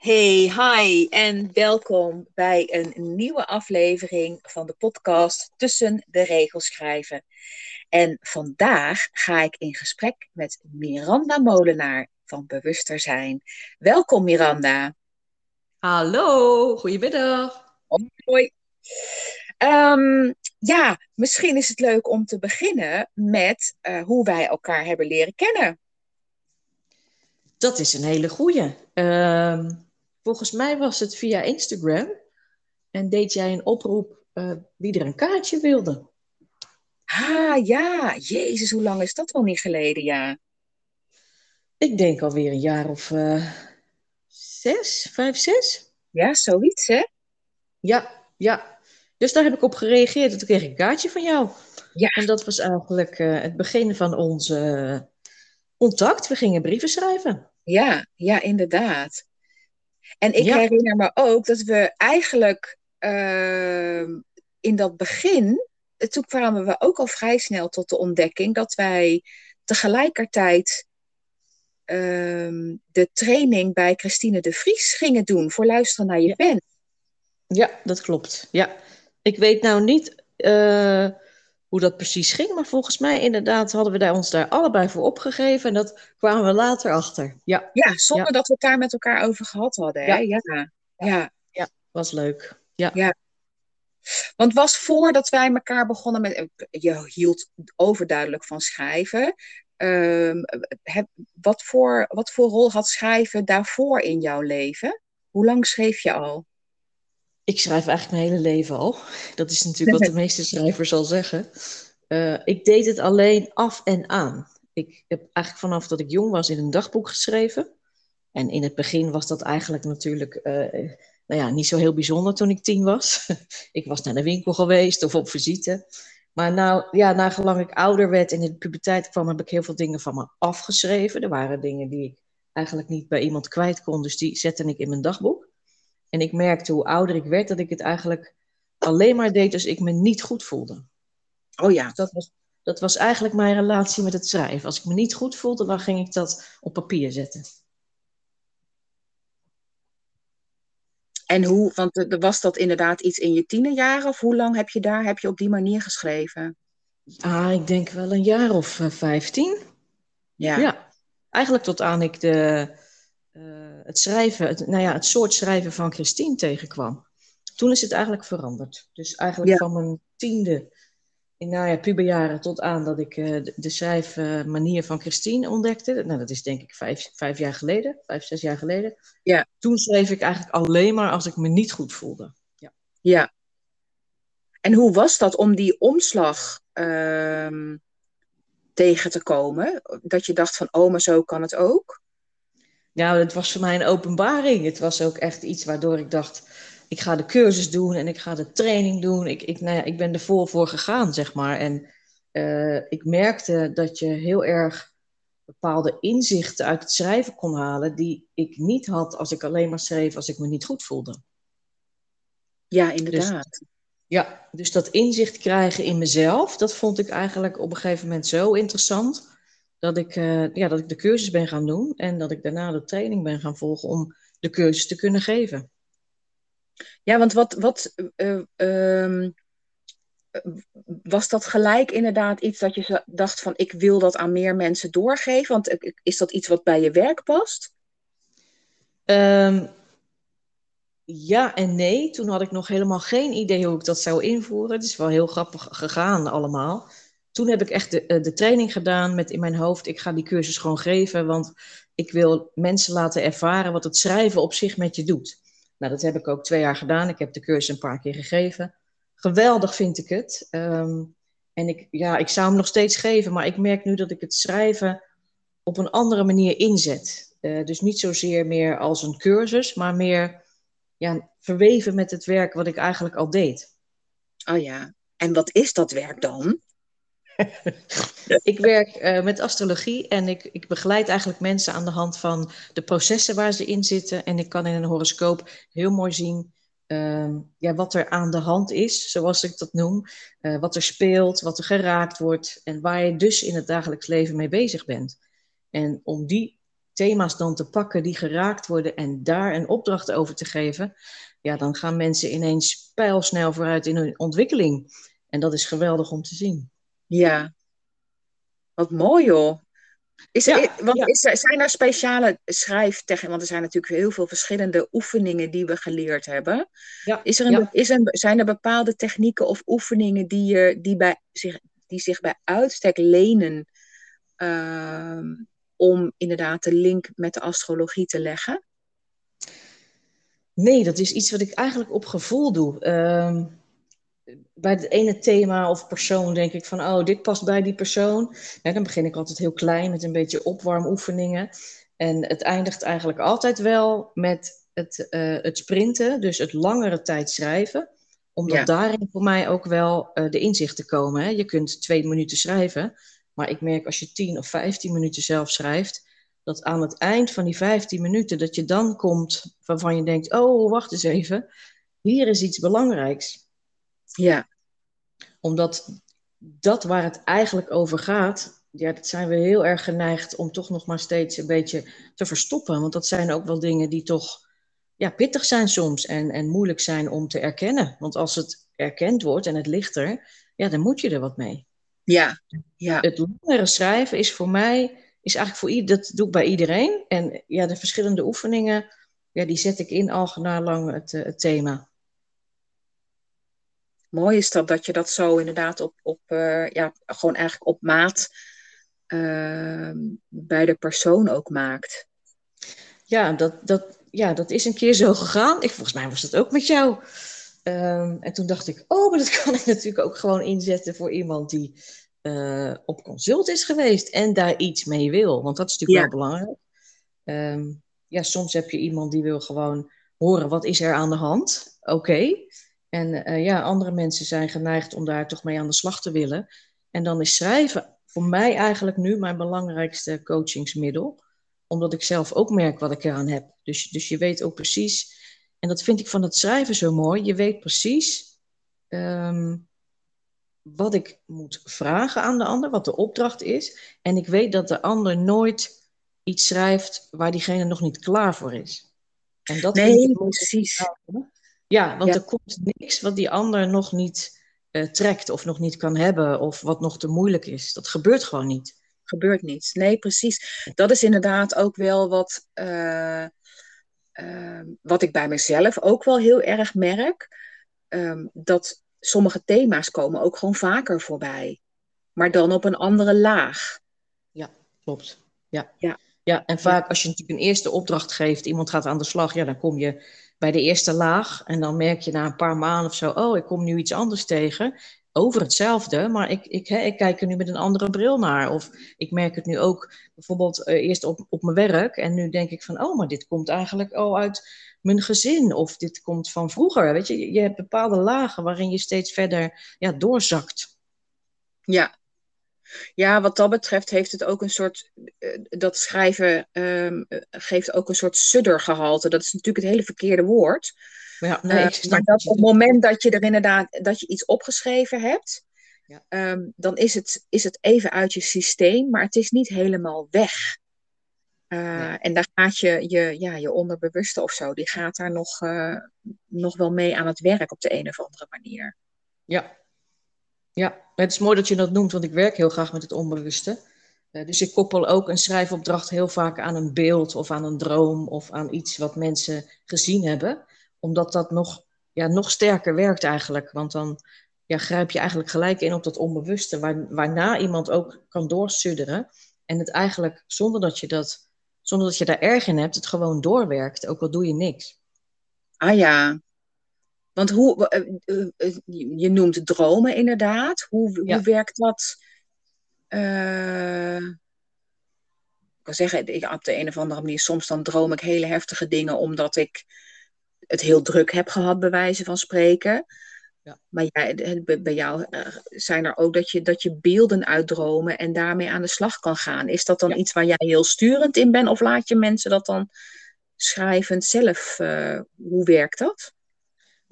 Hey, hi en welkom bij een nieuwe aflevering van de podcast Tussen de Regels Schrijven. En vandaag ga ik in gesprek met Miranda Molenaar van Bewuster Zijn. Welkom Miranda. Hallo, goedemiddag. Hoi. Um, ja, misschien is het leuk om te beginnen met uh, hoe wij elkaar hebben leren kennen. Dat is een hele goeie. Uh, volgens mij was het via Instagram. En deed jij een oproep uh, wie er een kaartje wilde. Ah, ja. Jezus, hoe lang is dat wel niet geleden, ja? Ik denk alweer een jaar of uh, zes, vijf, zes. Ja, zoiets, hè? Ja, ja. Dus daar heb ik op gereageerd en toen kreeg ik een kaartje van jou. Ja. En dat was eigenlijk uh, het begin van onze contact. We gingen brieven schrijven. Ja, ja, inderdaad. En ik ja. herinner me ook dat we eigenlijk uh, in dat begin, toen kwamen we ook al vrij snel tot de ontdekking dat wij tegelijkertijd uh, de training bij Christine de Vries gingen doen voor luisteren naar je pen. Ja, dat klopt. Ja. Ik weet nou niet uh, hoe dat precies ging, maar volgens mij inderdaad hadden we daar ons daar allebei voor opgegeven en dat kwamen we later achter. Ja, ja zonder ja. dat we het daar met elkaar over gehad hadden. Hè? Ja. Ja. ja. ja, was leuk. Ja. ja. Want was voordat wij elkaar begonnen met. Je hield overduidelijk van schrijven. Um, heb, wat, voor, wat voor rol had schrijven daarvoor in jouw leven? Hoe lang schreef je al? Ik schrijf eigenlijk mijn hele leven al. Dat is natuurlijk wat de meeste schrijvers al zeggen. Uh, ik deed het alleen af en aan. Ik heb eigenlijk vanaf dat ik jong was in een dagboek geschreven. En in het begin was dat eigenlijk natuurlijk uh, nou ja, niet zo heel bijzonder toen ik tien was. ik was naar de winkel geweest of op visite. Maar nou, ja, nagelang ik ouder werd en in de puberteit kwam, heb ik heel veel dingen van me afgeschreven. Er waren dingen die ik eigenlijk niet bij iemand kwijt kon, dus die zette ik in mijn dagboek. En ik merkte hoe ouder ik werd, dat ik het eigenlijk alleen maar deed als ik me niet goed voelde. Oh ja. Dat was, dat was eigenlijk mijn relatie met het schrijven. Als ik me niet goed voelde, dan ging ik dat op papier zetten. En hoe, want was dat inderdaad iets in je tienerjaren? Of hoe lang heb je daar, heb je op die manier geschreven? Ah, ik denk wel een jaar of vijftien. Ja. ja. Eigenlijk tot aan ik de, uh, het schrijven, het, nou ja, het soort schrijven van Christine tegenkwam. Toen is het eigenlijk veranderd. Dus eigenlijk ja. van mijn tiende, in nou ja, puberjaren tot aan dat ik uh, de, de schrijfmanier van Christine ontdekte. Nou, dat is denk ik vijf, vijf jaar geleden, vijf, zes jaar geleden. Ja. Toen schreef ik eigenlijk alleen maar als ik me niet goed voelde. Ja. ja. En hoe was dat om die omslag uh, tegen te komen? Dat je dacht van, oh, maar zo kan het ook? Nou, het was voor mij een openbaring. Het was ook echt iets waardoor ik dacht, ik ga de cursus doen en ik ga de training doen. Ik, ik, nou ja, ik ben ervoor voor gegaan, zeg maar. En uh, ik merkte dat je heel erg bepaalde inzichten uit het schrijven kon halen die ik niet had als ik alleen maar schreef als ik me niet goed voelde. Ja, inderdaad. Dus, ja, dus dat inzicht krijgen in mezelf, dat vond ik eigenlijk op een gegeven moment zo interessant dat ik, uh, ja, dat ik de cursus ben gaan doen en dat ik daarna de training ben gaan volgen om de cursus te kunnen geven. Ja, want wat, wat uh, uh, was dat gelijk inderdaad iets dat je dacht van ik wil dat aan meer mensen doorgeven? Want is dat iets wat bij je werk past? Um, ja en nee. Toen had ik nog helemaal geen idee hoe ik dat zou invoeren. Het is wel heel grappig gegaan allemaal. Toen heb ik echt de, de training gedaan met in mijn hoofd, ik ga die cursus gewoon geven, want ik wil mensen laten ervaren wat het schrijven op zich met je doet. Nou, dat heb ik ook twee jaar gedaan. Ik heb de cursus een paar keer gegeven. Geweldig vind ik het. Um, en ik, ja, ik zou hem nog steeds geven, maar ik merk nu dat ik het schrijven op een andere manier inzet. Uh, dus niet zozeer meer als een cursus, maar meer ja, verweven met het werk wat ik eigenlijk al deed. Oh ja, en wat is dat werk dan? ik werk uh, met astrologie en ik, ik begeleid eigenlijk mensen aan de hand van de processen waar ze in zitten. En ik kan in een horoscoop heel mooi zien uh, ja, wat er aan de hand is, zoals ik dat noem. Uh, wat er speelt, wat er geraakt wordt en waar je dus in het dagelijks leven mee bezig bent. En om die thema's dan te pakken die geraakt worden en daar een opdracht over te geven, ja, dan gaan mensen ineens pijlsnel vooruit in hun ontwikkeling. En dat is geweldig om te zien. Ja, wat mooi joh. Is er, want Is zijn er speciale schrijftechnieken? Want er zijn natuurlijk heel veel verschillende oefeningen die we geleerd hebben. Ja, is er een, is er, zijn er bepaalde technieken of oefeningen die, je, die, bij, zich, die zich bij uitstek lenen uh, om inderdaad de link met de astrologie te leggen? Nee, dat is iets wat ik eigenlijk op gevoel doe. Uh, bij het ene thema of persoon denk ik van, oh, dit past bij die persoon. Ja, dan begin ik altijd heel klein met een beetje opwarmoefeningen. En het eindigt eigenlijk altijd wel met het, uh, het sprinten, dus het langere tijd schrijven. Omdat daarin voor mij ook wel uh, de inzichten komen. Hè. Je kunt twee minuten schrijven, maar ik merk als je tien of vijftien minuten zelf schrijft, dat aan het eind van die vijftien minuten, dat je dan komt waarvan je denkt, oh, wacht eens even, hier is iets belangrijks. Ja. Omdat dat waar het eigenlijk over gaat, ja, dat zijn we heel erg geneigd om toch nog maar steeds een beetje te verstoppen. Want dat zijn ook wel dingen die toch ja, pittig zijn soms en, en moeilijk zijn om te erkennen. Want als het erkend wordt en het ligt er, ja, dan moet je er wat mee. Ja, ja. Het langere schrijven is voor mij, is eigenlijk voor ieder, dat doe ik bij iedereen. En ja, de verschillende oefeningen, ja, die zet ik in al lang het, het thema mooi is dat, dat je dat zo inderdaad op, op uh, ja, gewoon eigenlijk op maat uh, bij de persoon ook maakt. Ja, dat, dat, ja, dat is een keer zo gegaan. Ik, volgens mij was dat ook met jou. Um, en toen dacht ik, oh, maar dat kan ik natuurlijk ook gewoon inzetten voor iemand die uh, op consult is geweest en daar iets mee wil. Want dat is natuurlijk wel belangrijk. Um, ja, soms heb je iemand die wil gewoon horen wat is er aan de hand. Oké. En uh, ja, andere mensen zijn geneigd om daar toch mee aan de slag te willen. En dan is schrijven voor mij eigenlijk nu mijn belangrijkste coachingsmiddel. Omdat ik zelf ook merk wat ik eraan heb. Dus, dus je weet ook precies. En dat vind ik van het schrijven zo mooi. Je weet precies um, wat ik moet vragen aan de ander, wat de opdracht is. En ik weet dat de ander nooit iets schrijft waar diegene nog niet klaar voor is. En dat nee, precies. Ja, want er komt niks wat die ander nog niet uh, trekt of nog niet kan hebben of wat nog te moeilijk is. Dat gebeurt gewoon niet. Gebeurt niet. Nee, precies. Dat is inderdaad ook wel wat, uh, uh, wat ik bij mezelf ook wel heel erg merk. Um, dat sommige thema's komen ook gewoon vaker voorbij. Maar dan op een andere laag. Ja, klopt. Ja. Ja. ja en vaak als je natuurlijk een eerste opdracht geeft, iemand gaat aan de slag, ja, dan kom je bij de eerste laag. En dan merk je na een paar maanden of zo, oh, ik kom nu iets anders tegen. Over hetzelfde, maar ik, ik, ik kijk er nu met een andere bril naar. Of ik merk het nu ook bijvoorbeeld uh, eerst op, op mijn werk. En nu denk ik van, oh, maar dit komt eigenlijk al uit mijn gezin. Of dit komt van vroeger. Weet je, je hebt bepaalde lagen waarin je steeds verder ja, doorzakt. Ja, ja, wat dat betreft heeft het ook een soort. Uh, dat schrijven um, geeft ook een soort suddergehalte. Dat is natuurlijk het hele verkeerde woord. Ja, nee, uh, maar dat op het moment dat je er inderdaad dat je iets opgeschreven hebt, ja. um, dan is het, is het even uit je systeem, maar het is niet helemaal weg. Uh, En daar gaat je, je, ja, je onderbewuste of zo, die gaat daar nog, nog wel mee aan het werk op de een of andere manier. Ja, ja, het is mooi dat je dat noemt, want ik werk heel graag met het onbewuste. Uh, dus ik koppel ook een schrijfopdracht heel vaak aan een beeld of aan een droom of aan iets wat mensen gezien hebben. Omdat dat nog, ja, nog sterker werkt eigenlijk. Want dan ja, grijp je eigenlijk gelijk in op dat onbewuste, waar, waarna iemand ook kan doorsudderen. En het eigenlijk, zonder dat je dat, zonder dat je daar erg in hebt, het gewoon doorwerkt, ook al doe je niks. Ah ja, want hoe, eh, eh, eh, je noemt dromen inderdaad. Hoe, hoe werkt dat? Uh, ik kan zeggen, ik, op de een of andere manier, soms dan droom ik hele heftige dingen omdat ik het heel druk heb gehad, bij wijze van spreken. Ja. Maar jij, bij jou zijn er ook dat je, dat je beelden uitdromen en daarmee aan de slag kan gaan. Is dat dan iets waar jij heel sturend in bent of laat je mensen dat dan schrijvend zelf? Uh, hoe werkt dat?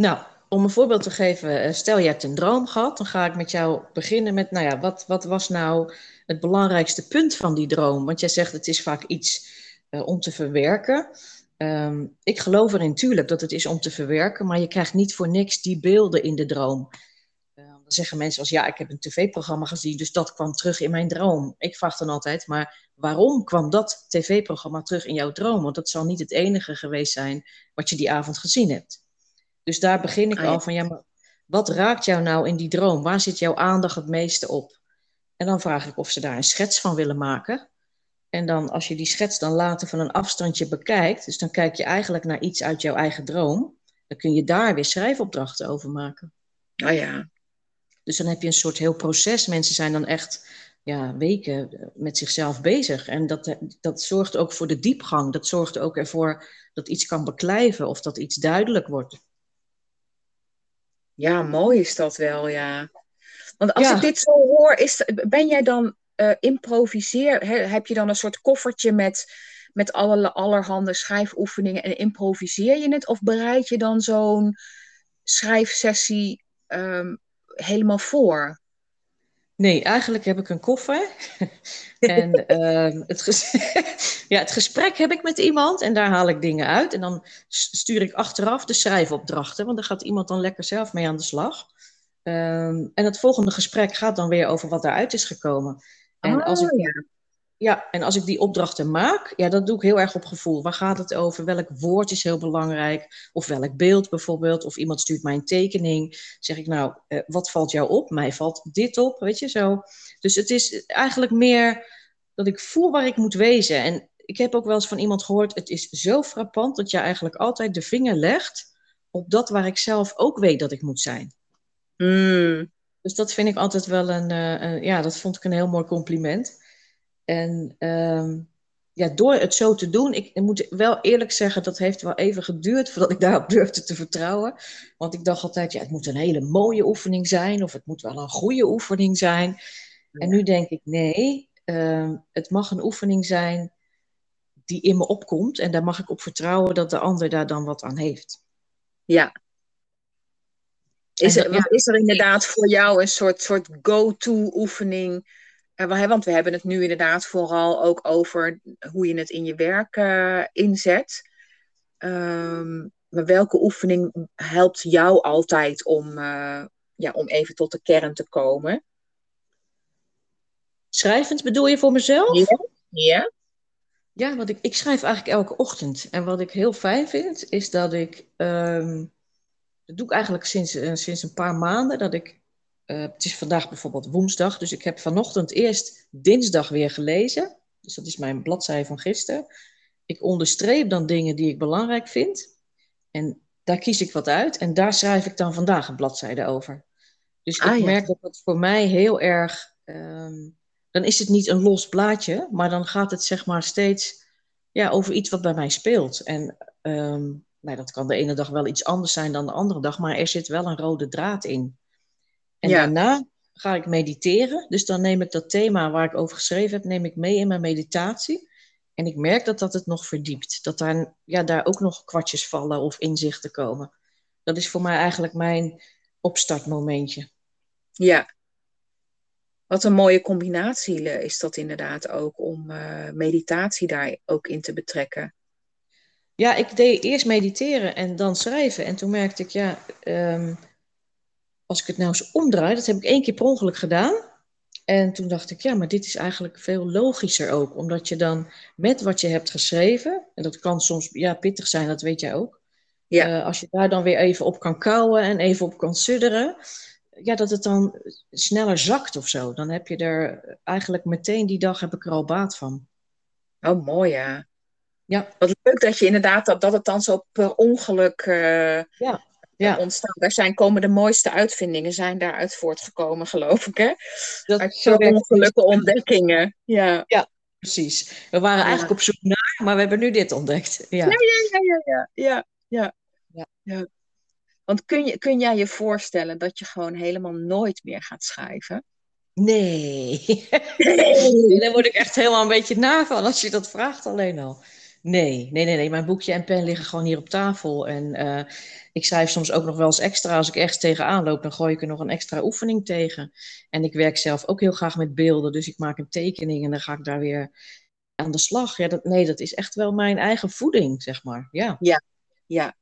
Nou, om een voorbeeld te geven, eh, stel je hebt een droom gehad, dan ga ik met jou beginnen met, nou ja, wat, wat was nou het belangrijkste punt van die droom? Want jij zegt het is vaak iets om te verwerken. Ehm, ik geloof erin tuurlijk dat het is om te verwerken, maar je krijgt niet voor niks die beelden in de droom. Uh, dan zeggen mensen als ja, ik heb een tv-programma gezien, dus dat kwam terug in mijn droom. Ik vraag dan altijd, maar waarom kwam dat tv-programma terug in jouw droom? Want dat zal niet het enige geweest zijn wat je die avond gezien hebt. Dus daar begin ik ah, al van, ja, maar wat raakt jou nou in die droom? Waar zit jouw aandacht het meeste op? En dan vraag ik of ze daar een schets van willen maken. En dan als je die schets dan later van een afstandje bekijkt, dus dan kijk je eigenlijk naar iets uit jouw eigen droom, dan kun je daar weer schrijfopdrachten over maken. Oh ja. Dus dan heb je een soort heel proces. Mensen zijn dan echt ja, weken met zichzelf bezig. En dat, dat zorgt ook voor de diepgang. Dat zorgt ook ervoor dat iets kan beklijven of dat iets duidelijk wordt. Ja, mooi is dat wel, ja. Want als ik dit zo hoor, is, ben jij dan uh, improviseer? heb je dan een soort koffertje met, met alle, allerhande schrijfoefeningen en improviseer je het? Of bereid je dan zo'n schrijfsessie um, helemaal voor? Nee, eigenlijk heb ik een koffer. en uh, het, ges ja, het gesprek heb ik met iemand en daar haal ik dingen uit. En dan stuur ik achteraf de schrijfopdrachten, want daar gaat iemand dan lekker zelf mee aan de slag. Um, en het volgende gesprek gaat dan weer over wat daaruit is gekomen. En als ik, oh, ja. en als ik die opdrachten maak, ja, dat doe ik heel erg op gevoel. Waar gaat het over? Welk woord is heel belangrijk? Of welk beeld bijvoorbeeld? Of iemand stuurt mij een tekening. Zeg ik nou, eh, wat valt jou op? Mij valt dit op, weet je zo. Dus het is eigenlijk meer dat ik voel waar ik moet wezen. En ik heb ook wel eens van iemand gehoord, het is zo frappant dat je eigenlijk altijd de vinger legt op dat waar ik zelf ook weet dat ik moet zijn. Mm. Dus dat vind ik altijd wel een, uh, ja, dat vond ik een heel mooi compliment. En uh, ja, door het zo te doen, ik, ik, moet wel eerlijk zeggen, dat heeft wel even geduurd voordat ik daarop durfde te vertrouwen. Want ik dacht altijd, ja, het moet een hele mooie oefening zijn, of het moet wel een goede oefening zijn. En nu denk ik, nee, uh, het mag een oefening zijn die in me opkomt. En daar mag ik op vertrouwen dat de ander daar dan wat aan heeft. Ja, is er, is er inderdaad voor jou een soort, soort go-to oefening? Uh, want we hebben het nu inderdaad vooral ook over hoe je het in je werk uh, inzet. Um, maar welke oefening helpt jou altijd om, uh, ja, om even tot de kern te komen? Schrijvend bedoel je voor mezelf? Ja. Ja, ja want ik, ik schrijf eigenlijk elke ochtend. En wat ik heel fijn vind, is dat ik um, dat doe ik eigenlijk sinds, sinds een paar maanden. Dat ik, uh, het is vandaag bijvoorbeeld woensdag, dus ik heb vanochtend eerst dinsdag weer gelezen. Dus dat is mijn bladzij van gisteren. Ik onderstreep dan dingen die ik belangrijk vind. En daar kies ik wat uit. En daar schrijf ik dan vandaag een bladzijde over. Dus ah, ik merk dat dat voor mij heel erg. Um, dan is het niet een los blaadje, maar dan gaat het zeg maar steeds ja, over iets wat bij mij speelt. En um, nou, dat kan de ene dag wel iets anders zijn dan de andere dag, maar er zit wel een rode draad in. En daarna ga ik mediteren. Dus dan neem ik dat thema waar ik over geschreven heb, neem ik mee in mijn meditatie. En ik merk dat dat het nog verdiept. Dat daar, ja, daar ook nog kwartjes vallen of inzichten komen. Dat is voor mij eigenlijk mijn opstartmomentje. Ja. Wat een mooie combinatie is dat inderdaad ook om uh, meditatie daar ook in te betrekken. Ja, ik deed eerst mediteren en dan schrijven. En toen merkte ik, ja, um, als ik het nou eens omdraai, dat heb ik één keer per ongeluk gedaan. En toen dacht ik, ja, maar dit is eigenlijk veel logischer ook. Omdat je dan met wat je hebt geschreven, en dat kan soms ja, pittig zijn, dat weet jij ook. Ja. Uh, als je daar dan weer even op kan kouwen en even op kan sudderen, ja, dat het dan sneller zakt of zo. Dan heb je er eigenlijk meteen die dag heb ik er al baat van. Oh, mooi ja. Ja. Wat leuk dat je inderdaad, dat, dat het dan zo per ongeluk uh, ja. Ja. ontstaan. Daar zijn, komen de mooiste uitvindingen zijn daaruit voortgekomen, geloof ik. Hè? Dat Uit per ongelukken ontdekkingen. Ja. ja, precies. We waren eigenlijk op zoek naar, maar we hebben nu dit ontdekt. Ja, ja, ja, ja, ja, ja, ja. ja. ja. Want kun, je, kun jij je voorstellen dat je gewoon helemaal nooit meer gaat schrijven? Nee. nee. Daar word ik echt helemaal een beetje na van als je dat vraagt alleen al. Nee, nee, nee, nee. Mijn boekje en pen liggen gewoon hier op tafel. En uh, ik schrijf soms ook nog wel eens extra. Als ik ergens tegenaan loop, dan gooi ik er nog een extra oefening tegen. En ik werk zelf ook heel graag met beelden. Dus ik maak een tekening en dan ga ik daar weer aan de slag. Ja, dat, nee, dat is echt wel mijn eigen voeding, zeg maar. Ja, ja, ja.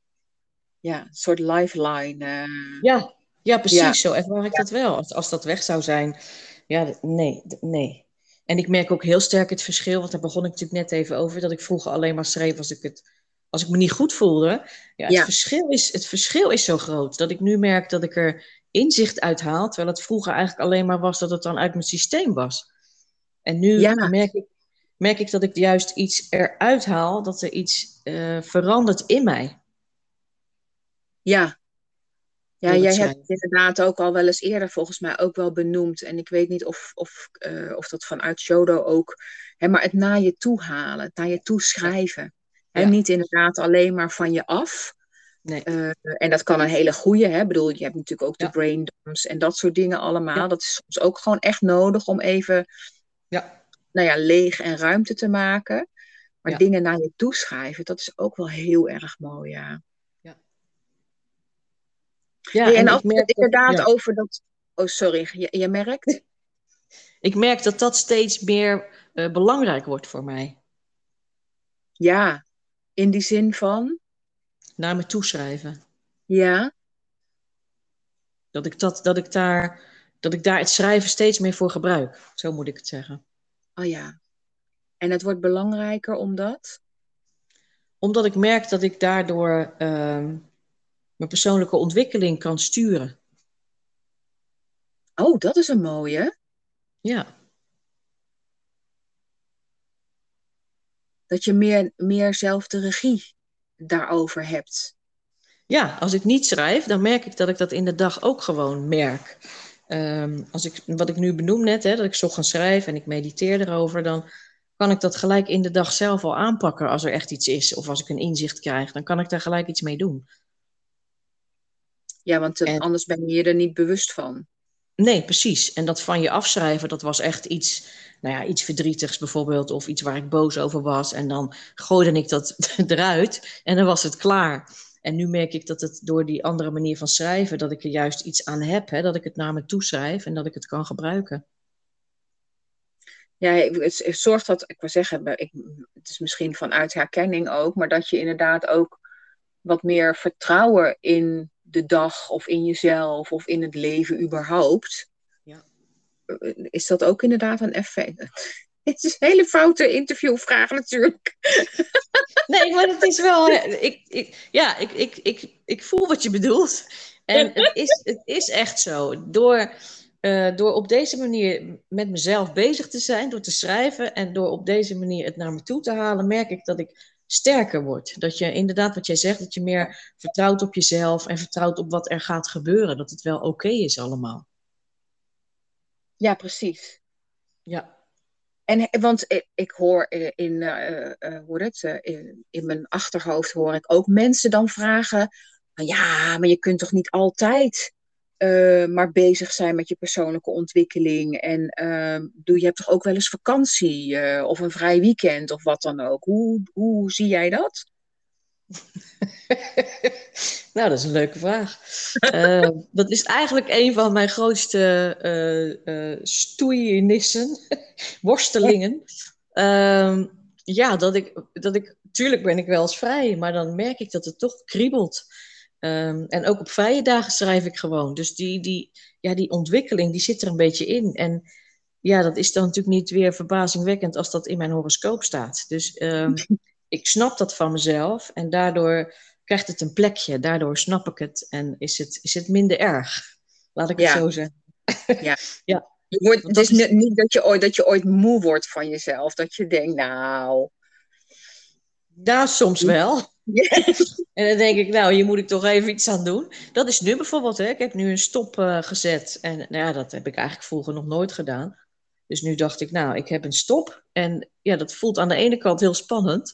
ja een soort lifeline. Uh... Ja, ja, precies. Ja. Zo ervaar ik dat wel. Als, als dat weg zou zijn, ja, nee, nee. En ik merk ook heel sterk het verschil, want daar begon ik natuurlijk net even over, dat ik vroeger alleen maar schreef als ik, het, als ik me niet goed voelde. Ja, het, Verschil is, het verschil is zo groot dat ik nu merk dat ik er inzicht uit haal, terwijl het vroeger eigenlijk alleen maar was dat het dan uit mijn systeem was. En nu merk, ik, merk ik dat ik juist iets eruit haal, dat er iets uh, verandert in mij. Ja, ja, jij hebt het inderdaad ook al wel eens eerder volgens mij ook wel benoemd. En ik weet niet of, of, uh, of dat vanuit Shodo ook. Hè, maar het naar je toe halen, het naar je toe schrijven. Hè, Niet inderdaad alleen maar van je af. Nee. Uh, en dat kan een hele goede. Hè? Ik bedoel, je hebt natuurlijk ook de brain dumps en dat soort dingen allemaal. Dat is soms ook gewoon echt nodig om even ja. Nou ja, leeg en ruimte te maken. Maar dingen naar je toe schrijven, dat is ook wel heel erg mooi, ja. Ja, en, als het inderdaad over dat. Oh, sorry, je, je, merkt? Ik merk dat dat steeds meer uh, belangrijk wordt voor mij. Ja, in die zin van? Naar me toeschrijven. Ja. Dat ik, dat, dat, ik daar, dat ik daar het schrijven steeds meer voor gebruik. Zo moet ik het zeggen. Oh ja. En het wordt belangrijker omdat? Omdat ik merk dat ik daardoor. Uh, mijn persoonlijke ontwikkeling kan sturen. Oh, dat is een mooie. Ja. Dat je meer, meer zelf de regie daarover hebt. Ja, als ik niet schrijf, dan merk ik dat ik dat in de dag ook gewoon merk. Um, als ik, wat ik nu benoem net, hè, dat ik ga schrijven en ik mediteer erover, dan kan ik dat gelijk in de dag zelf al aanpakken als er echt iets is. Of als ik een inzicht krijg, dan kan ik daar gelijk iets mee doen. Ja, want anders ben je er niet bewust van. Nee, precies. En dat van je afschrijven, dat was echt iets, nou ja, iets verdrietigs bijvoorbeeld, of iets waar ik boos over was. En dan gooide ik dat eruit en dan was het klaar. En nu merk ik dat het door die andere manier van schrijven, dat ik er juist iets aan heb, hè, dat ik het naar me toe schrijf en dat ik het kan gebruiken. Ja, het, zorgt dat, ik wil zeggen, ik, het is misschien vanuit herkenning ook, maar dat je inderdaad ook wat meer vertrouwen in de dag of in jezelf of in het leven überhaupt. Ja. Is dat ook inderdaad een effect? Het is een hele foute interviewvraag natuurlijk. Nee, maar het is wel. Ik, ik, ja, ik, ik, ik, ik voel wat je bedoelt. En het is, het is echt zo. Door, uh, door op deze manier met mezelf bezig te zijn, door te schrijven en door op deze manier het naar me toe te halen, merk ik dat ik sterker wordt. Dat je inderdaad, wat jij zegt, dat je meer vertrouwt op jezelf en vertrouwt op wat er gaat gebeuren. Dat het wel oké is allemaal. Ja, precies. Ja. En, want ik hoor in, uh, uh, hoe het, in, in mijn achterhoofd hoor ik ook mensen dan vragen: ja, maar je kunt toch niet altijd uh, maar bezig zijn met je persoonlijke ontwikkeling. En uh, doe, je hebt toch ook wel eens vakantie uh, of een vrij weekend of wat dan ook. Hoe, hoe zie jij dat? nou, dat is een leuke vraag. uh, dat is eigenlijk een van mijn grootste uh, stoeiernissen, worstelingen. Uh, ja, dat ik, dat ik, tuurlijk ben ik wel eens vrij, maar dan merk ik dat het toch kriebelt. Um, en ook op vrije dagen schrijf ik gewoon. Dus die, die, ja, die ontwikkeling die zit er een beetje in. En ja, dat is dan natuurlijk niet weer verbazingwekkend als dat in mijn horoscoop staat. Dus um, ik snap dat van mezelf en daardoor krijgt het een plekje. Daardoor snap ik het en is het, is het minder erg. Laat ik het zo zeggen. Ja. ja. Je wordt, het is niet dat je, ooit, dat je ooit moe wordt van jezelf. Dat je denkt, nou... Nou, soms wel. En dan denk ik, nou, hier moet ik toch even iets aan doen. Dat is nu bijvoorbeeld, hè. ik heb nu een stop uh, gezet. En nou ja, dat heb ik eigenlijk vroeger nog nooit gedaan. Dus nu dacht ik, nou, ik heb een stop. En ja, dat voelt aan de ene kant heel spannend,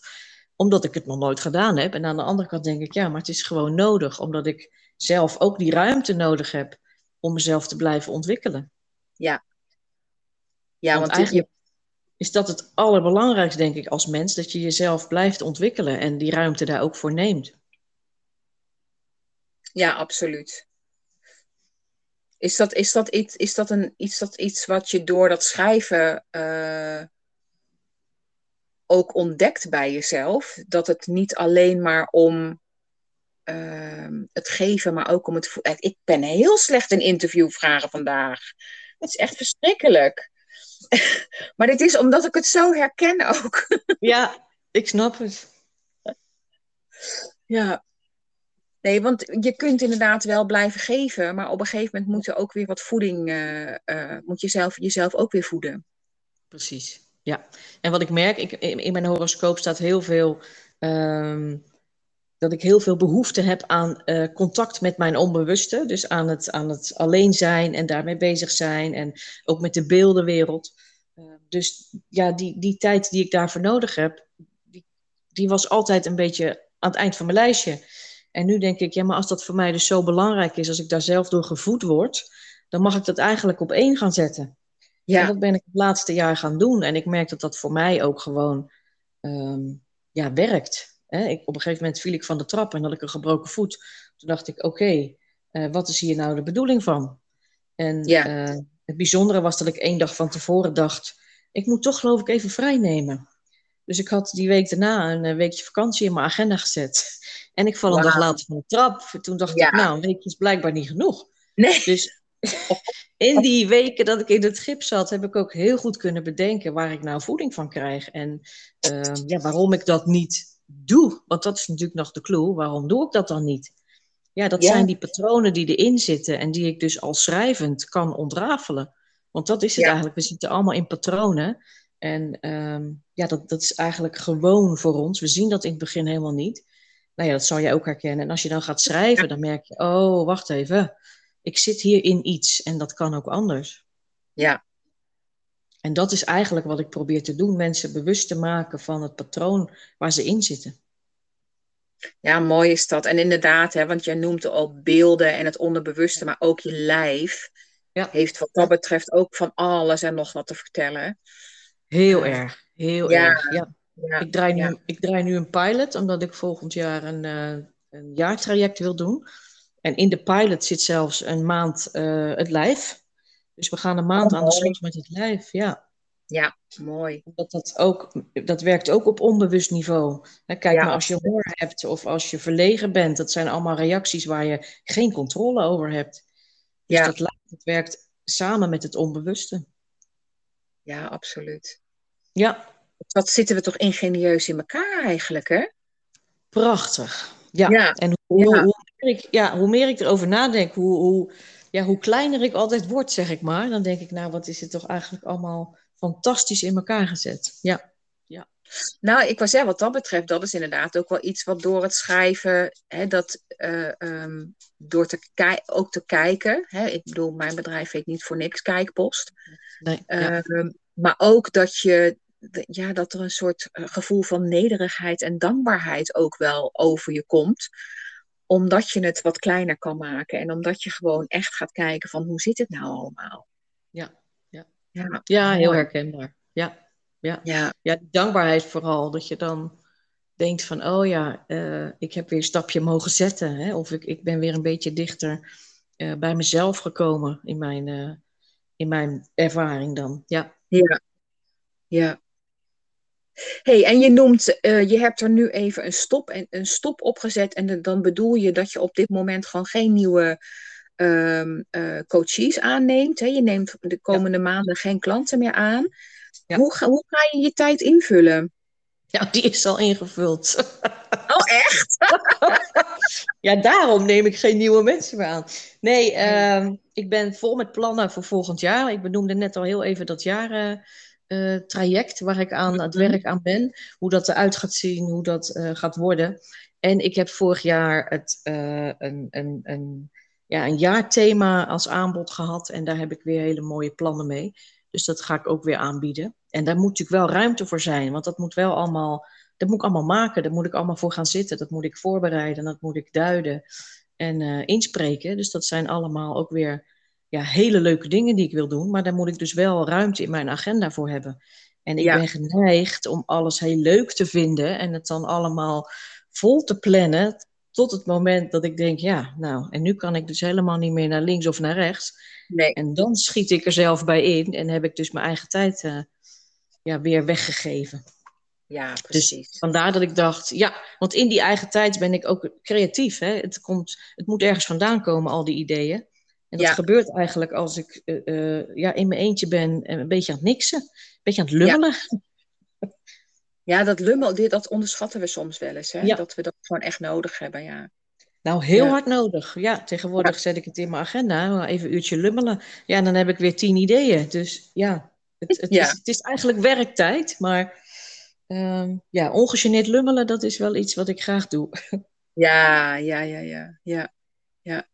omdat ik het nog nooit gedaan heb. En aan de andere kant denk ik, ja, maar het is gewoon nodig, omdat ik zelf ook die ruimte nodig heb om mezelf te blijven ontwikkelen. Ja. Ja, want, eigenlijk is dat het allerbelangrijkste, denk ik, als mens, dat je jezelf blijft ontwikkelen en die ruimte daar ook voor neemt. Ja, absoluut. Is dat, is dat, iets, is dat, een, iets, dat iets wat je door dat schrijven uh, ook ontdekt bij jezelf. Dat het niet alleen maar om ehm, het geven, maar ook om het. Ik ben heel slecht in interviewvragen vandaag. Het is echt verschrikkelijk. maar dit is omdat ik het zo herken ook. ja, ik snap het. Ja. Nee, want je kunt inderdaad wel blijven geven, maar op een gegeven moment moet er ook weer wat voeding, uh, moet je zelf, jezelf ook weer voeden. Precies, ja. En wat ik merk, ik, in mijn horoscoop staat heel veel, ehm, dat ik heel veel behoefte heb aan uh, contact met mijn onbewuste. Dus aan het, aan het alleen zijn en daarmee bezig zijn en ook met de beeldenwereld. Uh, dus ja, die, die tijd die ik daarvoor nodig heb, die, die was altijd een beetje aan het eind van mijn lijstje. En nu denk ik, ja, maar als dat voor mij dus zo belangrijk is, als ik daar zelf door gevoed word, dan mag ik dat eigenlijk op één gaan zetten. Ja. En dat ben ik het laatste jaar gaan doen. En ik merk dat dat voor mij ook gewoon um, ja, werkt. Hè? Ik, op een gegeven moment viel ik van de trap en had ik een gebroken voet. Toen dacht ik, oké, okay, uh, wat is hier nou de bedoeling van? En ja. uh, het bijzondere was dat ik één dag van tevoren dacht, ik moet toch geloof ik even vrij nemen. Dus ik had die week daarna een eh, weekje vakantie in mijn agenda gezet. En ik val een dag later van de trap. Toen dacht ja. ik, nou, een weekje is blijkbaar niet genoeg. Nee. Dus in die weken dat ik in het gips zat, heb ik ook heel goed kunnen bedenken waar ik nou voeding van krijg. En uh, ja, waarom ik dat niet doe. Want dat is natuurlijk nog de clue. Waarom doe ik dat dan niet? Ja, dat ja. zijn die patronen die erin zitten en die ik dus al schrijvend kan ontrafelen. Want dat is het ja. eigenlijk. We zitten allemaal in patronen. En um, ja, dat, dat is eigenlijk gewoon voor ons. We zien dat in het begin helemaal niet. Nou ja, dat zal jij ook herkennen. En als je dan gaat schrijven, dan merk je, oh, wacht even. Ik zit hier in iets en dat kan ook anders. Ja. En dat is eigenlijk wat ik probeer te doen. Mensen bewust te maken van het patroon waar ze in zitten. Ja, mooi is dat. En inderdaad, hè, want jij noemt al beelden en het onderbewuste, maar ook je lijf ja. heeft wat dat betreft ook van alles en nog wat te vertellen. Heel erg, heel ja. erg. Ja. ja. Ik, draai nu, ik draai nu een pilot, omdat ik volgend jaar een, uh, een jaartraject wil doen. En in de pilot zit zelfs een maand uh, het lijf. Dus we gaan een maand oh, aan de slag met het lijf, ja. Ja, mooi. Dat, dat, ook, dat werkt ook op onbewust niveau. Kijk maar als je honger hebt of als je verlegen bent. Dat zijn allemaal reacties waar je geen controle over hebt. Dus ja. dat, dat werkt samen met het onbewuste. Ja, absoluut. Ja. Wat zitten we toch ingenieus in elkaar eigenlijk, hè? Prachtig. Ja. ja. En hoe, ja. Hoe, meer ik, ja, hoe meer ik erover nadenk, hoe, hoe, ja, hoe kleiner ik altijd word, zeg ik maar. Dan denk ik, nou, wat is het toch eigenlijk allemaal fantastisch in elkaar gezet. Ja. ja. Nou, ik was zeggen, wat dat betreft, dat is inderdaad ook wel iets wat door het schrijven, hè, dat uh, um, door te ook te kijken. Hè, ik bedoel, mijn bedrijf heet niet voor niks Kijkpost. Nee, ja. uh, maar ook dat je ja, dat er een soort eh, gevoel van nederigheid en dankbaarheid ook wel over je komt. Omdat je het wat kleiner kan maken en omdat je gewoon echt gaat kijken van hoe zit het nou allemaal. Ja, ja. ja, ja heel herkenbaar. Ja, ja. Ja. ja, dankbaarheid vooral. Dat je dan denkt van, oh ja, uh, ik heb weer een stapje mogen zetten. Hè? Of ik, ik ben weer een beetje dichter uh, bij mezelf gekomen in mijn, uh, in mijn ervaring dan. Ja. Ja, ja. Hey, en je noemt, uh, je hebt er nu even een stop, en, een stop opgezet. En de, dan bedoel je dat je op dit moment gewoon geen nieuwe um, uh, coaches aanneemt. Hè? Je neemt de komende ja. maanden geen klanten meer aan. Ja. Hoe, ga, hoe ga je je tijd invullen? Ja, die is al ingevuld. Oh, echt? ja, daarom neem ik geen nieuwe mensen meer aan. Nee, uh, ik ben vol met plannen voor volgend jaar. Ik benoemde net al heel even dat jaren uh, traject waar ik aan het Mhm. werk aan ben. Hoe dat eruit gaat zien, hoe dat uh, gaat worden. En ik heb vorig jaar het, uh, een, een, een, ja, een jaarthema als aanbod gehad. En daar heb ik weer hele mooie plannen mee. Dus dat ga ik ook weer aanbieden. En daar moet natuurlijk wel ruimte voor zijn. Want dat moet wel allemaal, dat moet ik allemaal maken. Daar moet ik allemaal voor gaan zitten. Dat moet ik voorbereiden. Dat moet ik duiden en inspreken. Dus dat zijn allemaal ook weer ja, hele leuke dingen die ik wil doen. Maar daar moet ik dus wel ruimte in mijn agenda voor hebben. En ik Ja. ben geneigd om alles heel leuk te vinden. En het dan allemaal vol te plannen. Tot het moment dat ik denk, ja, nou, en nu kan ik dus helemaal niet meer naar links of naar rechts. Nee. En dan schiet ik er zelf bij in en heb ik dus mijn eigen tijd eh, ja, weer weggegeven. Ja, dus precies. Dus vandaar dat ik dacht, ja, want in die eigen tijd ben ik ook creatief. Hè? Het, komt, het moet ergens vandaan komen, al die ideeën. En dat gebeurt eigenlijk als ik uh, ja, in mijn eentje ben en een beetje aan het niksen. Een beetje aan het lummelen. Ja, ja dat lummel, dit, dat onderschatten we soms wel eens. Hè? Ja. Dat we dat gewoon echt nodig hebben, ja. Nou, heel hard nodig. Ja, tegenwoordig zet ik het in mijn agenda. Even een uurtje lummelen. Ja, en dan heb ik weer tien ideeën. Dus ja, het, het, Is, het is eigenlijk werktijd. Maar um, ja, ongegeneerd lummelen, dat is wel iets wat ik graag doe. Ja, ja, ja, ja. ja, ja.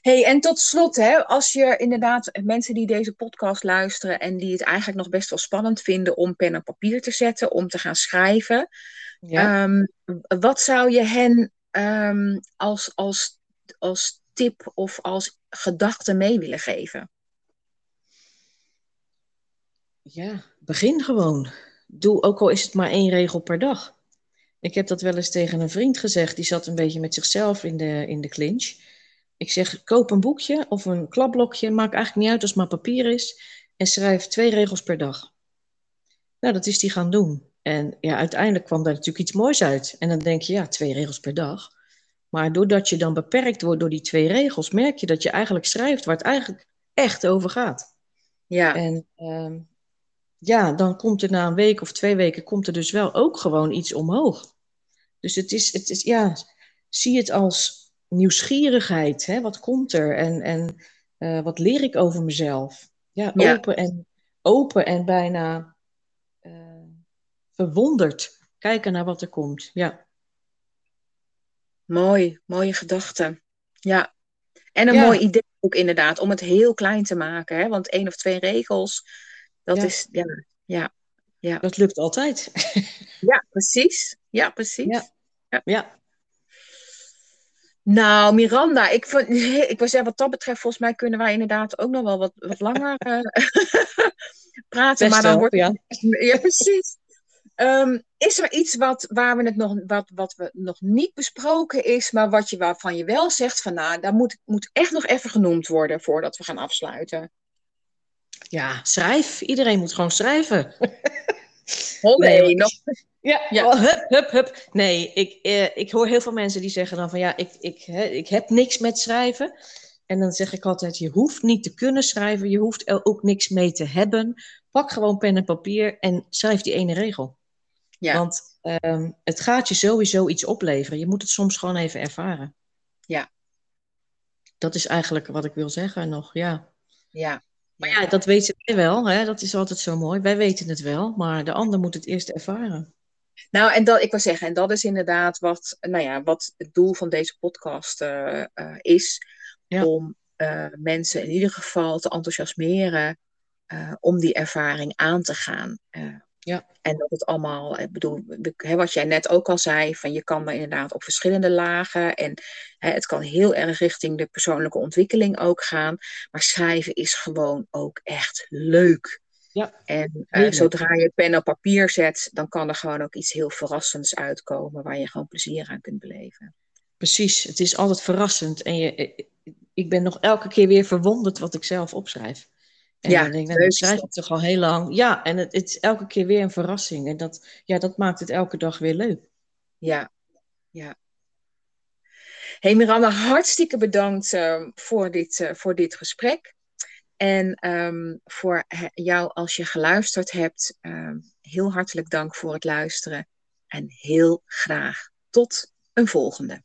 Hey, en tot slot, hè, als je inderdaad mensen die deze podcast luisteren en die het eigenlijk nog best wel spannend vinden om pen en papier te zetten, om te gaan schrijven, ja. um, wat zou je hen um, als, als, als tip of als gedachte mee willen geven? Ja, begin gewoon. Doe ook al is het maar één regel per dag. Ik heb dat wel eens tegen een vriend gezegd, die zat een beetje met zichzelf in de, in de clinch. Ik zeg, koop een boekje of een klapblokje, maakt eigenlijk niet uit als het maar papier is, en schrijf twee regels per dag. Nou, dat is die gaan doen. En ja, uiteindelijk kwam daar natuurlijk iets moois uit. En dan denk je, ja, twee regels per dag. Maar doordat je dan beperkt wordt door die twee regels, merk je dat je eigenlijk schrijft waar het eigenlijk echt over gaat. Ja. En ehm, ja, dan komt er na een week of twee weken komt er dus wel ook gewoon iets omhoog. Dus het is, het is ja, zie het als nieuwsgierigheid. Hè? Wat komt er? En, en uh, wat leer ik over mezelf? Ja, open, En, open en bijna uh, verwonderd kijken naar wat er komt. Ja. Mooi, mooie gedachte. Ja. En een mooi idee ook inderdaad, om het heel klein te maken. Hè? Want één of twee regels, dat is, ja, ja, ja. Dat lukt altijd. ja, precies. Ja, precies. Ja. ja. Nou, Miranda, ik, vond, ik wil zeggen, wat dat betreft, volgens mij kunnen wij inderdaad ook nog wel wat, wat langer uh, praten. maar dan wordt ja. ja, precies. Um, is er iets wat, waar we het nog, wat, wat we nog niet besproken is, maar wat je, waarvan je wel zegt van nou, daar moet, moet echt nog even genoemd worden voordat we gaan afsluiten? Ja, schrijf. Iedereen moet gewoon schrijven. Nee, nog. Ja, ja. Hup, hup, hup. Nee, ik, eh, ik hoor heel veel mensen die zeggen dan van ja, ik, ik, hè, ik heb niks met schrijven. En dan zeg ik altijd, je hoeft niet te kunnen schrijven, je hoeft er ook niks mee te hebben. Pak gewoon pen en papier en schrijf die ene regel. Ja. Want ehm, het gaat je sowieso iets opleveren. Je moet het soms gewoon even ervaren. Ja. Dat is eigenlijk wat ik wil zeggen nog, ja. Ja. Maar ja, dat weten wij wel. Hè? Dat is altijd zo mooi. Wij weten het wel, maar de ander moet het eerst ervaren. Nou, en dat, ik wil zeggen, en dat is inderdaad wat, nou ja, wat het doel van deze podcast uh, uh, is. Om uh, mensen in ieder geval te enthousiasmeren om die ervaring aan te gaan. Ja. En dat het allemaal, ik bedoel, hè, wat jij net ook al zei, van je kan er inderdaad op verschillende lagen. En hè, het kan heel erg richting de persoonlijke ontwikkeling ook gaan. Maar schrijven is gewoon ook echt leuk. Ja. En uh, zodra je pen op papier zet, dan kan er gewoon ook iets heel verrassends uitkomen waar je gewoon plezier aan kunt beleven. Precies, het is altijd verrassend. En je, eh, ik ben nog elke keer weer verwonderd wat ik zelf opschrijf. En ja, dan denk ik, nou, schrijf ik toch al heel lang. Ja, en het, het, is elke keer weer een verrassing. En dat, ja, dat maakt het elke dag weer leuk. Ja, ja. Hey Miranda, hartstikke bedankt uh, voor, dit, uh, voor dit gesprek. En um, voor jou als je geluisterd hebt, um, heel hartelijk dank voor het luisteren. En heel graag tot een volgende.